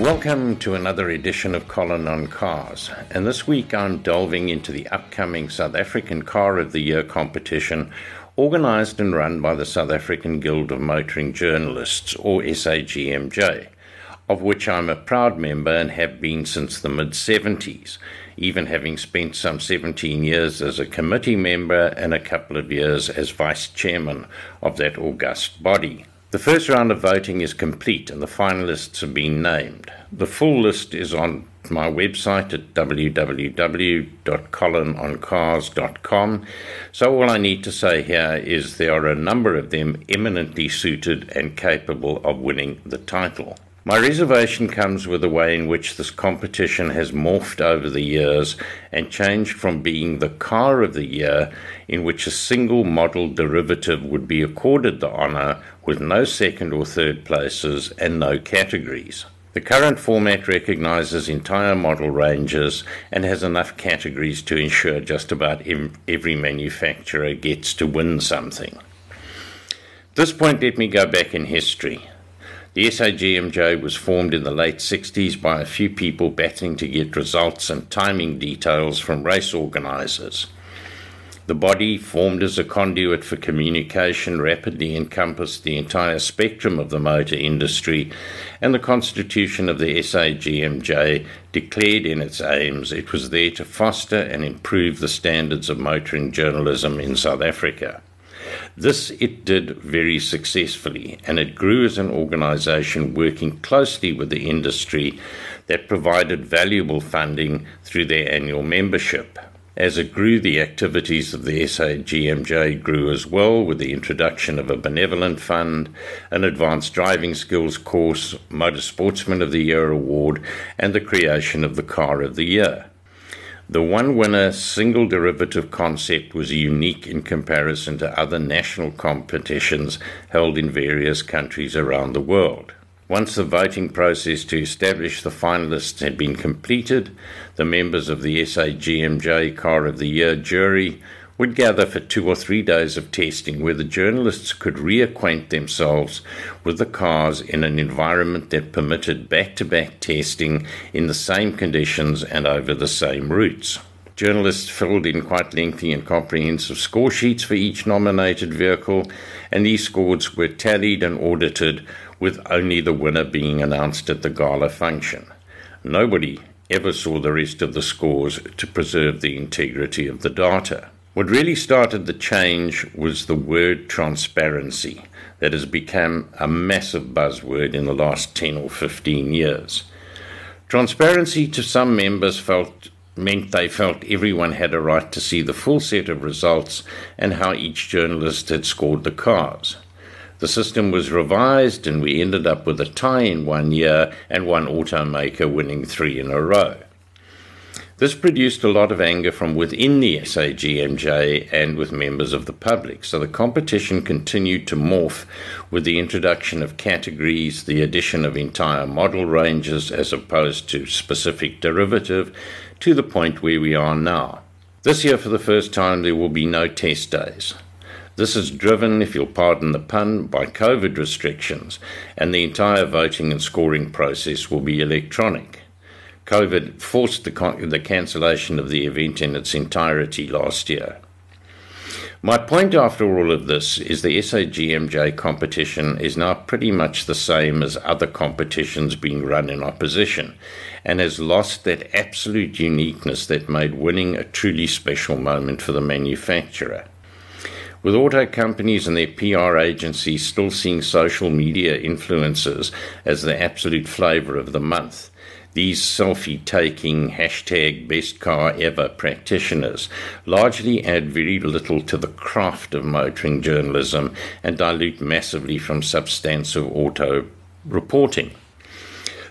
Welcome to another edition of Colin on Cars. And this week I'm delving into the upcoming South African Car of the Year competition organised and run by the South African Guild of Motoring Journalists, or SAGMJ, of which I'm a proud member and have been since the mid 70s, even having spent some 17 years as a committee member and a couple of years as vice chairman of that august body. The first round of voting is complete and the finalists have been named. The full list is on my website at www.colinoncars.com. So, all I need to say here is there are a number of them eminently suited and capable of winning the title. My reservation comes with the way in which this competition has morphed over the years and changed from being the car of the year, in which a single model derivative would be accorded the honour with no second or third places and no categories. The current format recognizes entire model ranges and has enough categories to ensure just about every manufacturer gets to win something. At this point, let me go back in history. The SAGMJ was formed in the late 60s by a few people battling to get results and timing details from race organizers. The body, formed as a conduit for communication, rapidly encompassed the entire spectrum of the motor industry, and the constitution of the SAGMJ declared in its aims it was there to foster and improve the standards of motoring journalism in South Africa. This it did very successfully, and it grew as an organization working closely with the industry that provided valuable funding through their annual membership. As it grew, the activities of the SAGMJ grew as well, with the introduction of a benevolent fund, an advanced driving skills course, Motor Sportsman of the Year award, and the creation of the Car of the Year. The one winner single derivative concept was unique in comparison to other national competitions held in various countries around the world. Once the voting process to establish the finalists had been completed, the members of the SAGMJ Car of the Year jury would gather for two or three days of testing where the journalists could reacquaint themselves with the cars in an environment that permitted back to back testing in the same conditions and over the same routes. Journalists filled in quite lengthy and comprehensive score sheets for each nominated vehicle, and these scores were tallied and audited, with only the winner being announced at the gala function. Nobody ever saw the rest of the scores to preserve the integrity of the data. What really started the change was the word transparency that has become a massive buzzword in the last 10 or 15 years. Transparency to some members felt meant they felt everyone had a right to see the full set of results and how each journalist had scored the cars. The system was revised and we ended up with a tie in one year and one automaker winning three in a row. This produced a lot of anger from within the SAGMJ and with members of the public, so the competition continued to morph with the introduction of categories, the addition of entire model ranges as opposed to specific derivative, to the point where we are now. This year, for the first time, there will be no test days. This is driven, if you'll pardon the pun, by COVID restrictions, and the entire voting and scoring process will be electronic. COVID forced the, the cancellation of the event in its entirety last year. My point after all of this is the SAGMJ competition is now pretty much the same as other competitions being run in opposition and has lost that absolute uniqueness that made winning a truly special moment for the manufacturer. With auto companies and their PR agencies still seeing social media influencers as the absolute flavour of the month, these selfie taking hashtag best car ever practitioners largely add very little to the craft of motoring journalism and dilute massively from substantive auto reporting.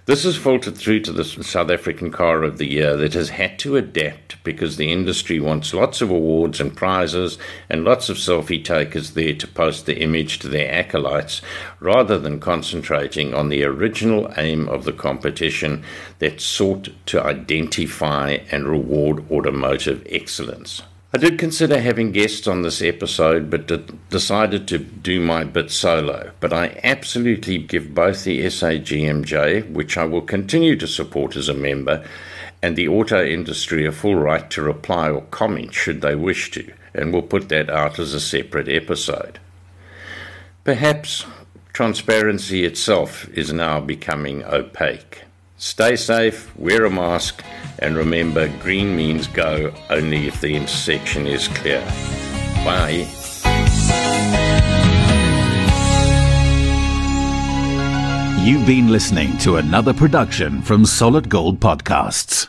This has filtered through to the South African Car of the Year that has had to adapt because the industry wants lots of awards and prizes and lots of selfie takers there to post the image to their acolytes rather than concentrating on the original aim of the competition that sought to identify and reward automotive excellence. I did consider having guests on this episode, but decided to do my bit solo. But I absolutely give both the SAGMJ, which I will continue to support as a member, and the auto industry a full right to reply or comment should they wish to, and we'll put that out as a separate episode. Perhaps transparency itself is now becoming opaque. Stay safe, wear a mask, and remember green means go only if the intersection is clear. Bye. You've been listening to another production from Solid Gold Podcasts.